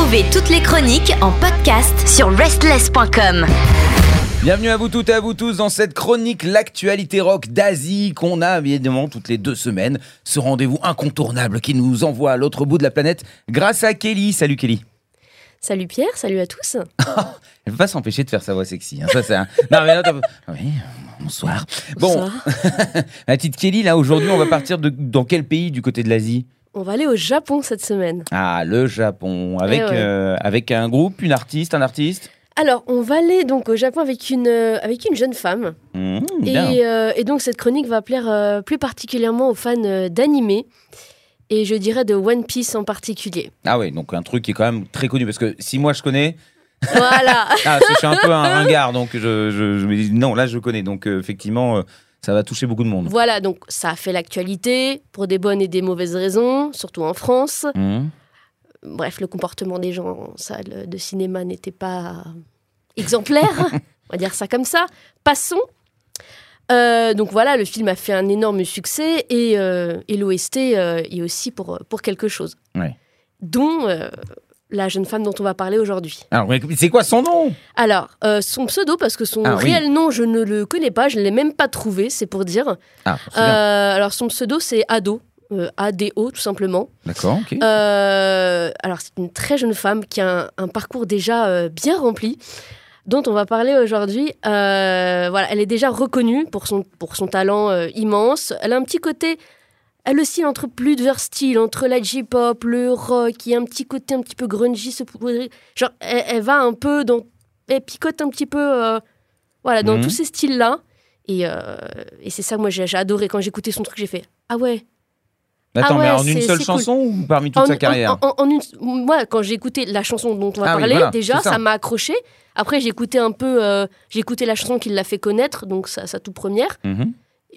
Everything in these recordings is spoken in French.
Retrouvez toutes les chroniques en podcast sur restless.com. Bienvenue à vous toutes et à vous tous dans cette chronique L'actualité rock d'Asie qu'on a évidemment toutes les deux semaines. Ce rendez-vous incontournable qui nous envoie à l'autre bout de la planète grâce à Kelly. Salut Kelly. Salut Pierre, salut à tous. Elle va pas s'empêcher de faire sa voix sexy. hein. Ça, c'est un- Non, mais là, t'as- oui, bonsoir. Bon, Bonsoir. la petite Kelly, là, aujourd'hui, on va partir de, dans quel pays du côté de l'Asie? On va aller au Japon cette semaine. Ah, le Japon. Avec, Eh ouais. euh, avec un groupe, une artiste, un artiste? Alors, on va aller donc au Japon avec une, euh, avec une jeune femme. Mmh. Et, euh, et donc, cette chronique va plaire plus particulièrement aux fans d'animé. Et je dirais de One Piece en particulier. Ah ouais, donc un truc qui est quand même très connu. Parce que si moi je connais, Voilà. Ah, parce que je suis un peu un ringard, donc je, je, je me dis non, là je connais. Donc euh, effectivement, euh, ça va toucher beaucoup de monde. voilà, donc ça a fait l'actualité pour des bonnes et des mauvaises raisons, surtout en France. Mmh. Bref, le comportement des gens en salle de cinéma n'était pas exemplaire, on va dire ça comme ça. Passons. Euh, donc voilà, le film a fait un énorme succès et, euh, et l'OST euh, est aussi pour, pour quelque chose. Ouais. Dont la jeune femme dont on va parler aujourd'hui. Alors, c'est quoi son nom? Alors, euh, son pseudo, parce que son Ah, oui. réel nom, je ne le connais pas, je ne l'ai même pas trouvé, c'est pour dire. Ah, c'est Euh, alors, son pseudo, c'est Ado. euh, A-D-O, tout simplement. D'accord, ok. Euh, alors, c'est une très jeune femme qui a un, un parcours déjà bien rempli, dont on va parler aujourd'hui. Euh, voilà, elle est déjà reconnue pour son, pour son talent euh, immense. Elle a un petit côté. Elle oscille entre plusieurs styles, entre la J-pop, le rock, il y a un petit côté un petit peu grungy. Genre, elle, elle va un peu dans. Elle picote un petit peu. euh, voilà, dans Mhm. tous ces styles-là. Et, euh, et c'est ça, moi, j'ai adoré. Quand j'écoutais son truc, j'ai fait Ah ouais, Attends, ah mais ouais, en une seule chanson ou parmi toute en, sa carrière en- en- en une- moi, quand j'ai écouté la chanson dont on va Ah oui, parler, voilà, déjà, ça. m'a accroché. Après, j'ai écouté un peu, euh, j'ai écouté la chanson qui l'a fait connaître, donc sa, sa toute première. Mhm.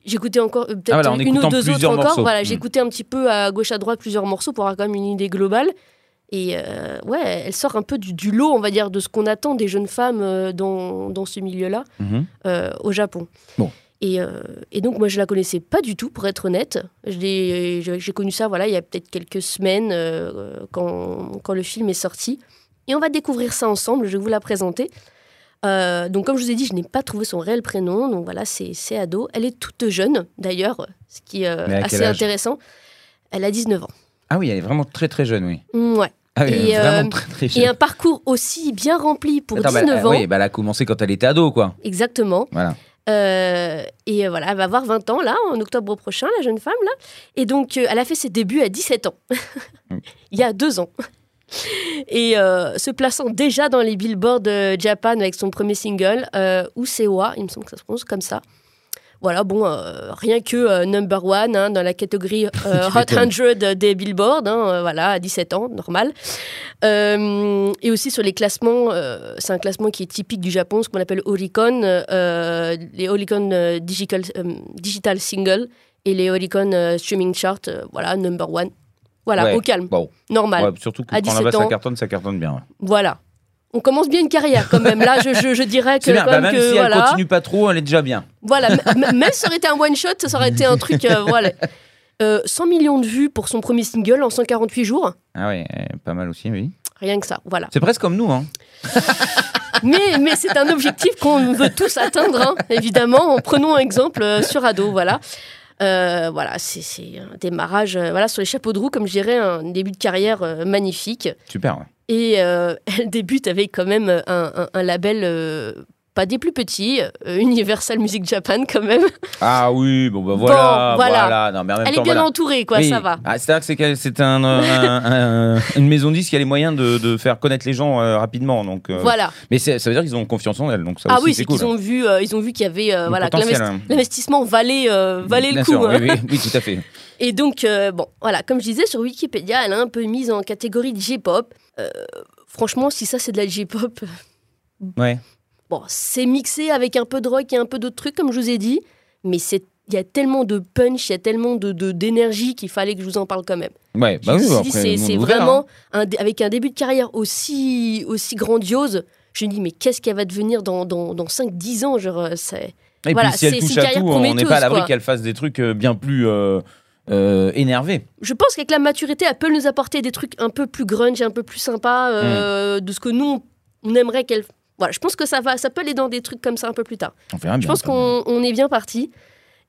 Écouté encore euh, peut-être Ah, voilà, une ou deux autres encore. morceaux. Voilà, Mm. écouté un petit peu à gauche à droite plusieurs morceaux pour avoir quand même une idée globale. Et euh, ouais, elle sort un peu du, du lot, on va dire, de ce qu'on attend des jeunes femmes euh, dans, dans ce milieu-là Mhm. euh, au Japon. Bon. Et, euh, et donc, moi, je la connaissais pas du tout, pour être honnête. J'ai connu ça, voilà, il y a peut-être quelques semaines, quand, quand le film est sorti. Et on va découvrir ça ensemble, je vais vous la présenter. Euh, donc, comme je vous ai dit, je n'ai pas trouvé son réel prénom. Donc, voilà, c'est Ado. Elle est toute jeune, d'ailleurs, ce qui est euh, assez intéressant. Elle a 19 ans. Ah oui, elle est vraiment très très jeune, oui. Mm, Ouais. Ah oui, elle Et, euh, très très Et un parcours aussi bien rempli pour Attends, bah, 19 elle- ans. oui, bah, elle a commencé quand elle était ado, quoi. Exactement. Voilà. Euh, et voilà, elle va avoir 20 ans, là, en octobre prochain, la jeune femme, là. Et donc, elle a fait ses débuts à 17 ans, Mm. il y a deux ans. Et euh, se plaçant déjà dans les billboards de Japan avec son premier single, euh, Usewa, il me semble que ça se prononce comme ça. Voilà, bon, euh, rien que euh, number one hein, dans la catégorie Hot m'étonnes. 100 des billboards, hein, voilà, à 17 ans, normal. Et aussi sur les classements, c'est un classement qui est typique du Japon, ce qu'on appelle Oricon, les Oricon digital, digital Single et les Oricon Streaming Chart, voilà, number one. Voilà, Ouais. au calme, Bon, normal. ouais, surtout que À quand là-bas 17 ans. ça cartonne, ça cartonne bien. ouais. Voilà. On commence bien une carrière quand même. Là, je, je- je dirais que, bien, bah, même que si voilà, elle continue pas trop, elle est déjà bien. voilà, même si ça aurait été un one shot, ça aurait été un truc, euh, voilà. Euh, 100 millions de vues pour son premier single en 148 jours, Ah ouais, euh, pas mal aussi, oui. rien que ça, voilà. C'est presque comme nous, hein. Mais, mais c'est un objectif qu'on veut tous atteindre, hein, évidemment. Prenons un exemple euh, sur Ado, voilà. Euh, voilà, c'est un démarrage euh, voilà, sur les chapeaux de roue, comme je dirais, un début de carrière euh, magnifique. Super, ouais. Et elle débute avec quand même un, un- un label pas des plus petits, euh, Universal Music Japan quand même. Ah oui, bon bah voilà, Bon, voilà. Non, mais en même Elle temps, est bien voilà. entourée, quoi, Oui. ça va. Ah, C'est-à-dire que c'est un, euh, un- un- une maison disque qui a les moyens de, de faire connaître les gens euh, rapidement. Donc, Voilà. Mais ça veut dire qu'ils ont confiance en elle. Donc ça Ah aussi, oui, c'est cool. qu'ils ont vu, ils ont vu qu'il y avait voilà, hein. l'investissement valait, valait le coup. sûr, hein. oui, oui, oui, tout à fait. Et donc, bon, voilà, comme je disais, sur Wikipédia, elle est un peu mise en catégorie de J-pop. Franchement, si ça c'est de la J-pop, Ouais. Bon, c'est mixé avec un peu de rock et un peu d'autres trucs, comme je vous ai dit, mais c'est il y a tellement de punch, il y a tellement de d'énergie qu'il fallait que je vous en parle quand même. Ouais, bah oui, bah c'est vraiment, hein. un avec un début de carrière aussi, aussi grandiose, je me dis, mais qu'est-ce qu'elle va devenir dans, dans, dans 5-10 ans genre, euh, c'est... Et Voilà, puis si elle touche à tout, on n'est pas à l'abri qu'elle fasse des trucs euh, bien plus, euh, euh, énervé. Je pense qu'avec la maturité, elle peut nous apporter des trucs un peu plus grunge, un peu plus sympas euh, de ce que nous, on aimerait qu'elle. Voilà, je pense que ça va, ça peut aller dans des trucs comme ça un peu plus tard. On verra Je bien, pense quand même. qu'on on est bien parti.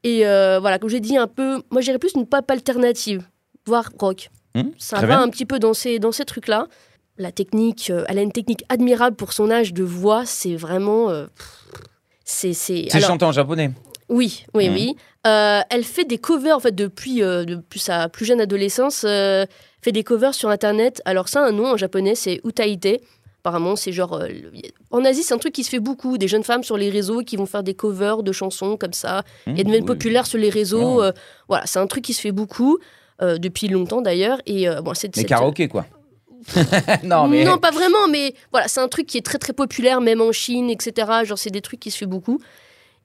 Et euh, voilà, comme j'ai dit un peu, moi j'irais plus une pop alternative, voire rock. Hum, Ça va bien. un petit peu dans ces, dans ces trucs-là. La technique, euh, elle a une technique admirable pour son âge de voix, c'est vraiment. euh, c'est. c'est- chanté en japonais. Oui, oui, Mhm. oui. Euh, elle fait des covers en fait depuis, euh, depuis sa plus jeune adolescence. fait des covers sur internet. Alors ça un nom en japonais, c'est Utaite. Apparemment, c'est genre euh, en Asie, c'est un truc qui se fait beaucoup. Des jeunes femmes sur les réseaux qui vont faire des covers de chansons comme ça Hum, et deviennent oui. populaires sur les réseaux. Euh, voilà, c'est un truc qui se fait beaucoup euh, depuis longtemps d'ailleurs. Et bon, c'est Mais karaoké, quoi. non, mais. non, pas vraiment, mais voilà, c'est un truc qui est très très populaire, même en Chine, etc. Genre, c'est des trucs qui se fait beaucoup.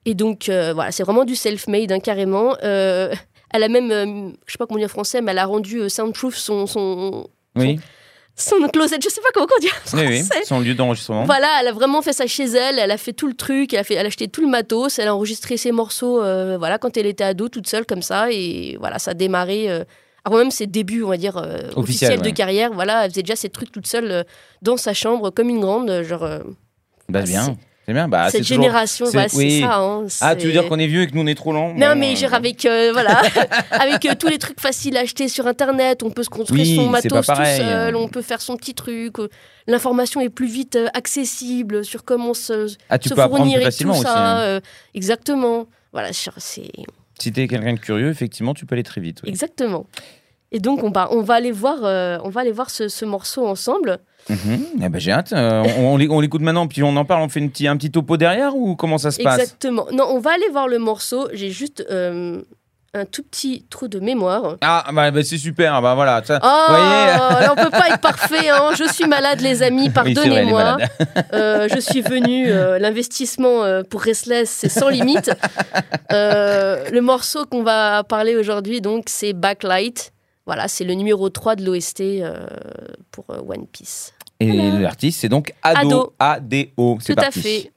Et donc, euh, voilà, c'est vraiment du self-made, hein, carrément. Euh, elle a même, euh, je sais pas comment dire français, mais elle a rendu soundproof son, son, Oui, son closet. Je sais pas comment on dit en oui, oui. français. Son lieu d'enregistrement. Voilà, elle a vraiment fait ça chez elle, elle a fait tout le truc, elle a, fait, elle a acheté tout le matos, elle a enregistré ses morceaux euh, voilà, quand elle était ado, toute seule comme ça, et voilà, ça a démarré, euh, avant même ses débuts, on va dire, euh, Officiel, officiels de ouais. carrière, voilà, elle faisait déjà ses trucs toute seule euh, dans sa chambre, comme une grande, genre, Bah, bien. C'est bien. Bah, cette toujours- génération, c'est- oui. ça. hein, Ah, tu veux dire qu'on est vieux et que nous on est trop lents? Non, Bon, mais euh, genre avec, euh, voilà, avec euh, tous les trucs faciles à acheter sur Internet, on peut se construire Oui, son matos tout seul, on peut faire son petit truc, euh, l'information est plus vite euh, accessible sur comment se, Ah, tu se peux apprendre fournir plus et tout facilement aussi. ça. hein. euh, exactement. Voilà, c'est Si t'es quelqu'un de curieux, effectivement, tu peux aller très vite. oui. exactement. Et donc on va, on va aller voir, euh, on va aller voir ce, ce morceau ensemble. Mhm. Eh ben, j'ai hâte. Euh, on on l'é- on l'écoute maintenant, puis on en parle, on fait une petit, un petit topo derrière ou comment ça se passe? Exactement. Non, on va aller voir le morceau. J'ai juste euh, un tout petit trou de mémoire. Ah, bah, bah, c'est super. Bah voilà. ça- Oh, voyez on peut pas être parfait. Hein. Je suis malade, les amis. Pardonnez-moi. Euh, je suis venue. euh, L'investissement pour Restless, c'est sans limite. Le morceau qu'on va parler aujourd'hui, donc, c'est Backlight. Voilà, c'est le numéro 3 de l'OST euh, pour euh, One Piece. Et Voilà. l'artiste, c'est donc Ado. Ado. A-D-O. C'est Tout à fait.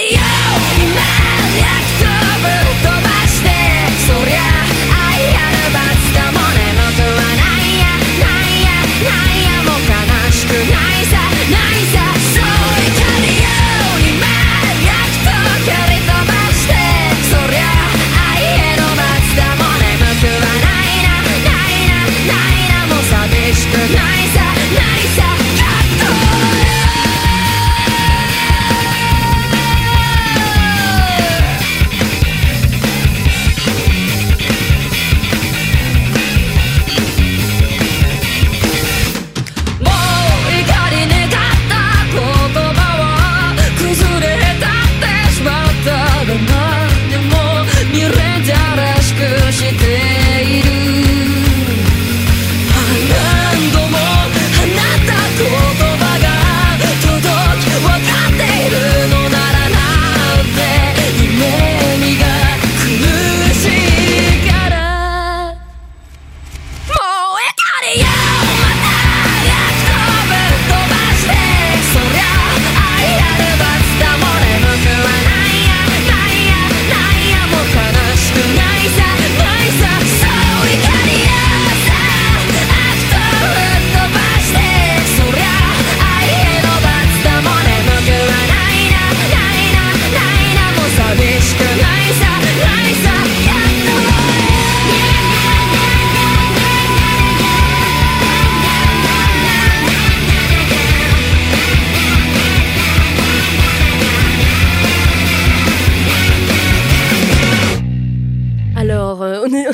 Yeah!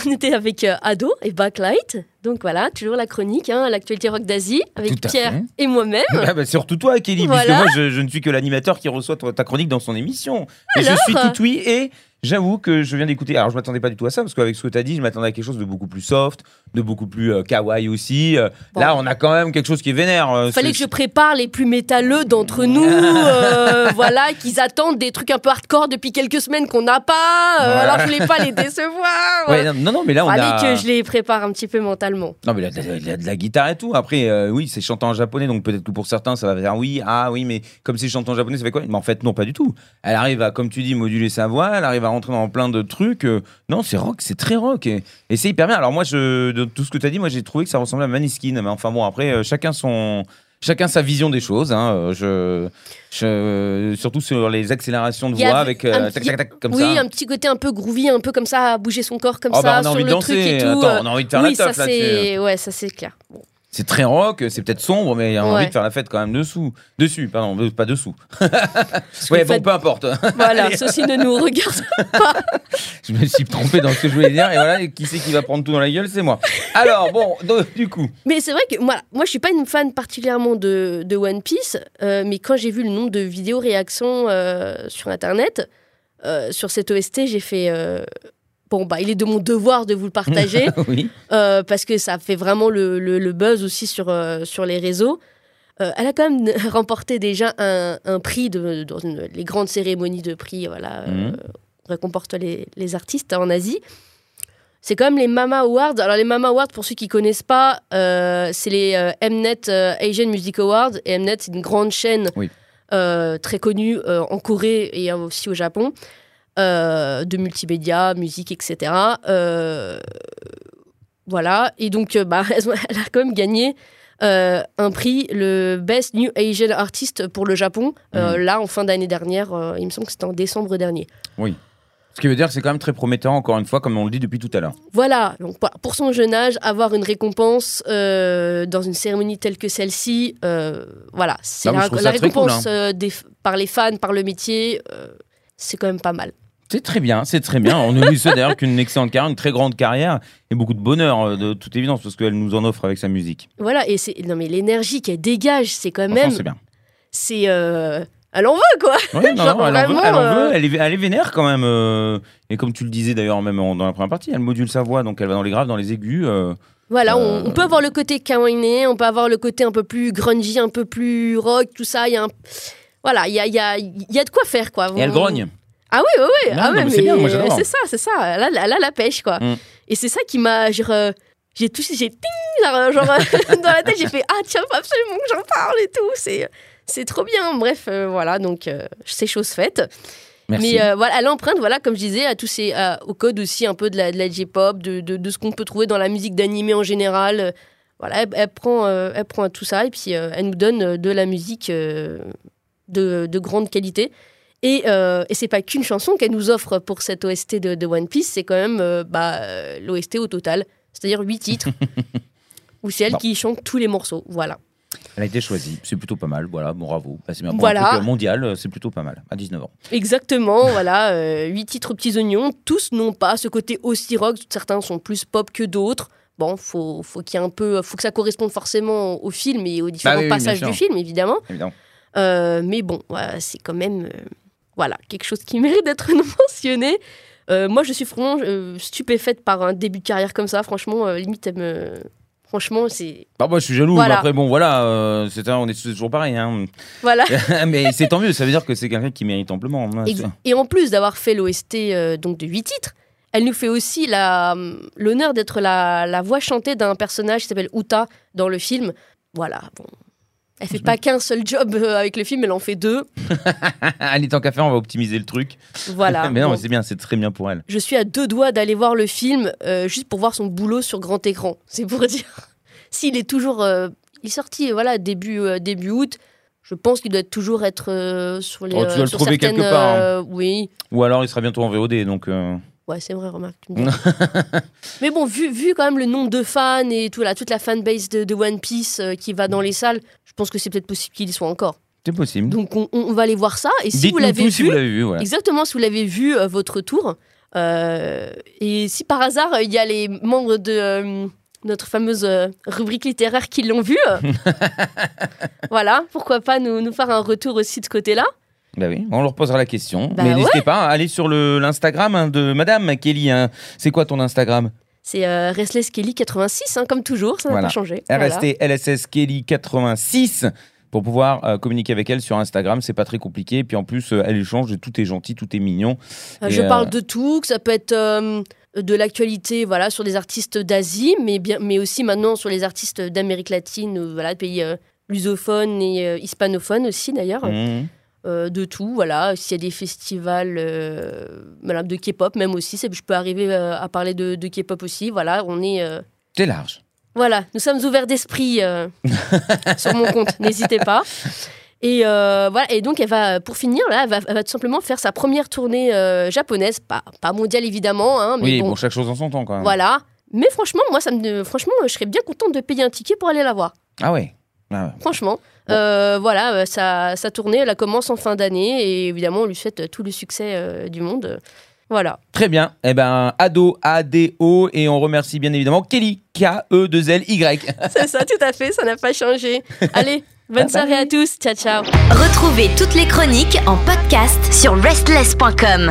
On était avec euh, Ado et Backlight. Donc voilà, toujours la chronique, hein, l'actualité rock d'Asie, avec Pierre fait. et moi-même. Ah bah, surtout toi, Kelly, puisque Voilà. moi, je, je ne suis que l'animateur qui reçoit ta chronique dans son émission. Et je Alors suis tout oui et j'avoue que je viens d'écouter. Alors, je m'attendais pas du tout à ça, parce qu'avec ce que tu as dit, je m'attendais à quelque chose de beaucoup plus soft, de beaucoup plus euh, kawaii aussi. Euh, Bon. Là, on a quand même quelque chose qui est vénère. euh, Fallait que je prépare les plus métalleux d'entre nous, euh, voilà, qu'ils attendent des trucs un peu hardcore depuis quelques semaines qu'on n'a pas. Ouais. Alors je voulais pas les décevoir. Ouais, non, non, mais là, on Fallait a. que je les prépare un petit peu mentalement. Non, mais il y a de la- il y a de la guitare et tout. Après, oui, c'est chanté en japonais, donc peut-être que pour certains, ça va faire oui, ah oui, mais comme c'est chanté en japonais, ça fait quoi? Mais en fait, non, pas du tout. Elle arrive à, comme tu dis, moduler sa voix, elle arrive à rentrer dans plein de trucs. euh, non, c'est rock, c'est très rock. Et, et c'est hyper bien. Alors, moi, je, de tout ce que tu as dit, moi, j'ai trouvé que ça ressemblait à Maniskin. Mais enfin, bon, après, euh, chacun son. Chacun sa vision des choses. hein. Euh, Je, je, surtout sur les accélérations de voix avec euh, tac, tac, tac, comme oui, ça. un petit côté un peu groovy, un peu comme ça, à bouger son corps comme Oh, ça bah, on a sur envie le de truc danser. et tout. Attends, on a envie de faire oui, la ça teuf là-dessus. c'est, ouais, ça c'est clair. Bon. C'est très rock, c'est peut-être sombre, mais il y a Ouais. envie de faire la fête quand même dessous. Dessus, pardon, pas dessous. ouais, bon, faites- peu importe. Voilà, ceci ne nous regarde Je me suis trompé dans ce que je voulais dire, et voilà, et qui c'est qui va prendre tout dans la gueule C'est moi. Alors, bon, du coup. Mais c'est vrai que moi, moi je suis pas une fan particulièrement de, de One Piece, euh, mais quand j'ai vu le nombre de vidéos réactions euh, sur Internet, euh, sur cette OST, j'ai fait... Bon, bah, il est de mon devoir de vous le partager, oui. euh, parce que ça fait vraiment le, le- le buzz aussi sur, euh, sur les réseaux. Euh, elle a quand même remporté déjà un, un prix de, dans une- les grandes cérémonies de prix, voilà, Mhm. récomportent les, les artistes en Asie. C'est quand même les Mama Awards. Alors les Mama Awards, pour ceux qui connaissent pas, c'est les Mnet Asian Music Awards. Et Mnet, c'est une grande chaîne Oui. très connue en Corée et aussi au Japon euh, de multimédia, musique, etc. Euh, voilà. Et donc, euh, bah, elle a quand même gagné euh, un prix, le Best New Asian Artist pour le Japon, euh, là en fin d'année dernière. euh, il me semble que c'était en décembre dernier. Ce qui veut dire que c'est quand même très prometteur, encore une fois, comme on le dit depuis tout à l'heure. Voilà, donc voilà, pour son jeune âge, avoir une récompense dans une cérémonie telle que celle-ci, voilà, c'est Ah, moi, la, cool, récompense des- par les fans, par le métier, c'est quand même pas mal. C'est très bien, c'est très bien. On lui souhaite d'ailleurs qu'une excellente carrière, une très grande carrière et beaucoup de bonheur, euh, de toute évidence, parce qu'elle nous en offre avec sa musique. Voilà, et c'est non mais l'énergie qu'elle dégage, c'est quand même, c'est bien. c'est, euh, elle en veut quoi. Ouais, non, Genre non, elle, en veut, en euh, veut, elle est, elle est vénère quand même. et comme tu le disais d'ailleurs, même dans la première partie, elle module sa voix, donc elle va dans les graves, dans les aigus. euh, Voilà, Euh, on, peut avoir le côté kawaii, on peut avoir le côté un peu plus grungy, un peu plus rock, tout ça. Il y a un... Voilà, il y a, y, a, y a de quoi faire, quoi. et elle grogne. Ah oui, oui, oui. Non, ah non, ouais, mais c'est bien, moi, j'adore. c'est ça, c'est ça. Elle a, elle a la pêche, quoi. Mm. Et c'est ça qui m'a... Genre, euh, j'ai touché, j'ai ting, genre, genre, dans la tête, j'ai fait ah tiens, faut absolument que j'en parle et tout. C'est c'est trop bien. Bref, euh, voilà, donc euh, c'est chose faite. Merci. Mais euh, voilà, elle emprunte, voilà, comme je disais, à tous ces, à- au code aussi un peu de la, de la J-pop, de, de, de ce qu'on peut trouver dans la musique d'animé en général. Euh, Voilà, elle, elle prend, euh, elle prend tout ça et puis euh, elle nous donne euh, de la musique euh, de, de grande qualité. Et, euh, et c'est pas qu'une chanson qu'elle nous offre pour cette OST de, de One Piece, c'est quand même euh, bah, euh, l'OST au total, c'est-à-dire huit titres, où c'est elle Bon. qui chante tous les morceaux. Voilà. Elle a été choisie, c'est plutôt pas mal, voilà, bon, bravo. Bah, c'est bien pour Voilà. un truc euh, mondial, c'est plutôt pas mal, à 19 ans. Exactement, voilà, euh, huit titres aux petits oignons. Tous n'ont pas ce côté aussi rock. Certains sont plus pop que d'autres. Bon, faut, faut qu'il y ait un peu, faut que ça corresponde forcément au film et aux différents Bah oui, passages du film, évidemment. Évidemment. Euh, mais bon, c'est quand même, euh, voilà, quelque chose qui mérite d'être mentionné. Euh, moi, je suis vraiment euh, stupéfaite par un début de carrière comme ça. Franchement, euh, limite, elle me, franchement, c'est, Bah, moi, je suis jaloux, Voilà. mais après, bon, voilà, c'est on est toujours pareil. Hein. voilà. mais c'est tant mieux, ça veut dire que c'est quelqu'un qui mérite amplement. hein, Et, en plus d'avoir fait l'OST donc de 8 titres, elle nous fait aussi la- l'honneur d'être la, la voix chantée d'un personnage qui s'appelle Uta dans le film. Voilà, bon. Elle fait pas qu'un seul job euh, avec le film, elle en fait deux. Allez, tant qu'à faire, on va optimiser le truc. Voilà. mais non, Bon. c'est bien, c'est très bien pour elle. Je suis à deux doigts d'aller voir le film euh, juste pour voir son boulot sur grand écran. C'est pour dire. S'il est toujours. euh, il est sorti voilà, début, euh, début août. Je pense qu'il doit toujours être sur les. Oh, tu dois le trouver quelque part, hein. oui. Ou alors, il sera bientôt en VOD, donc. Ouais, c'est vrai, remarque. tu me dis. Mais bon, vu, vu quand même le nombre de fans et tout, là, toute la fanbase de, de One Piece euh, qui va dans les salles, je pense que c'est peut-être possible qu'il y soit encore. C'est possible. Donc on, va aller voir ça. Et si vous l'avez vu, si vous l'avez vu, voilà. exactement, si vous l'avez vu euh, votre tour, Euh, et si par hasard il y a les membres de notre fameuse rubrique littéraire qui l'ont vu, voilà, pourquoi pas nous, nous faire un retour aussi de ce côté-là. Bah oui, on leur posera la question. Bah Mais n'hésitez pas à aller sur le- l'Instagram hein, de Madame Kelly. hein. C'est quoi ton Instagram? C'est euh, Restless Kelly 86, hein, comme toujours, ça n'a Voilà. pas changé. Voilà. LSS Kelly 86 pour pouvoir euh, communiquer avec elle sur Instagram. C'est pas très compliqué. Et puis en plus, euh, elle échange, tout est gentil, tout est mignon. Euh, je parle de tout, que ça peut être de l'actualité, voilà, sur des artistes d'Asie, mais bien, mais aussi maintenant sur les artistes d'Amérique latine, voilà, de pays lusophones et hispanophones aussi d'ailleurs, Mmh. Euh, de tout, voilà. S'il y a des festivals, euh, voilà, de K-pop même aussi, je peux arriver euh, à parler de, de K-pop aussi, voilà. On est, C'est large. voilà, nous sommes ouverts d'esprit sur mon compte, n'hésitez pas. Et euh, voilà, et donc elle va, pour finir, là, elle va, elle va tout simplement faire sa première tournée euh, japonaise, pas, pas mondiale évidemment, hein, mais oui, bon, bon, chaque chose en son temps quand même. voilà. Mais franchement, moi, ça me, franchement, je serais bien contente de payer un ticket pour aller la voir. Ah ouais. Ah ouais. Franchement, Euh, voilà, euh, sa, sa tournée, elle commence en fin d'année et évidemment, on lui souhaite euh, tout le succès euh, du monde. Voilà. Très bien. Eh ben, Ado, A-D-O. Et on remercie bien évidemment Kelly, E K-E-2-L-Y. C'est ça, tout à fait, ça n'a pas changé. Allez, bonne Bye soirée bye. à tous. Ciao, ciao. Retrouvez toutes les chroniques en podcast sur restless.com.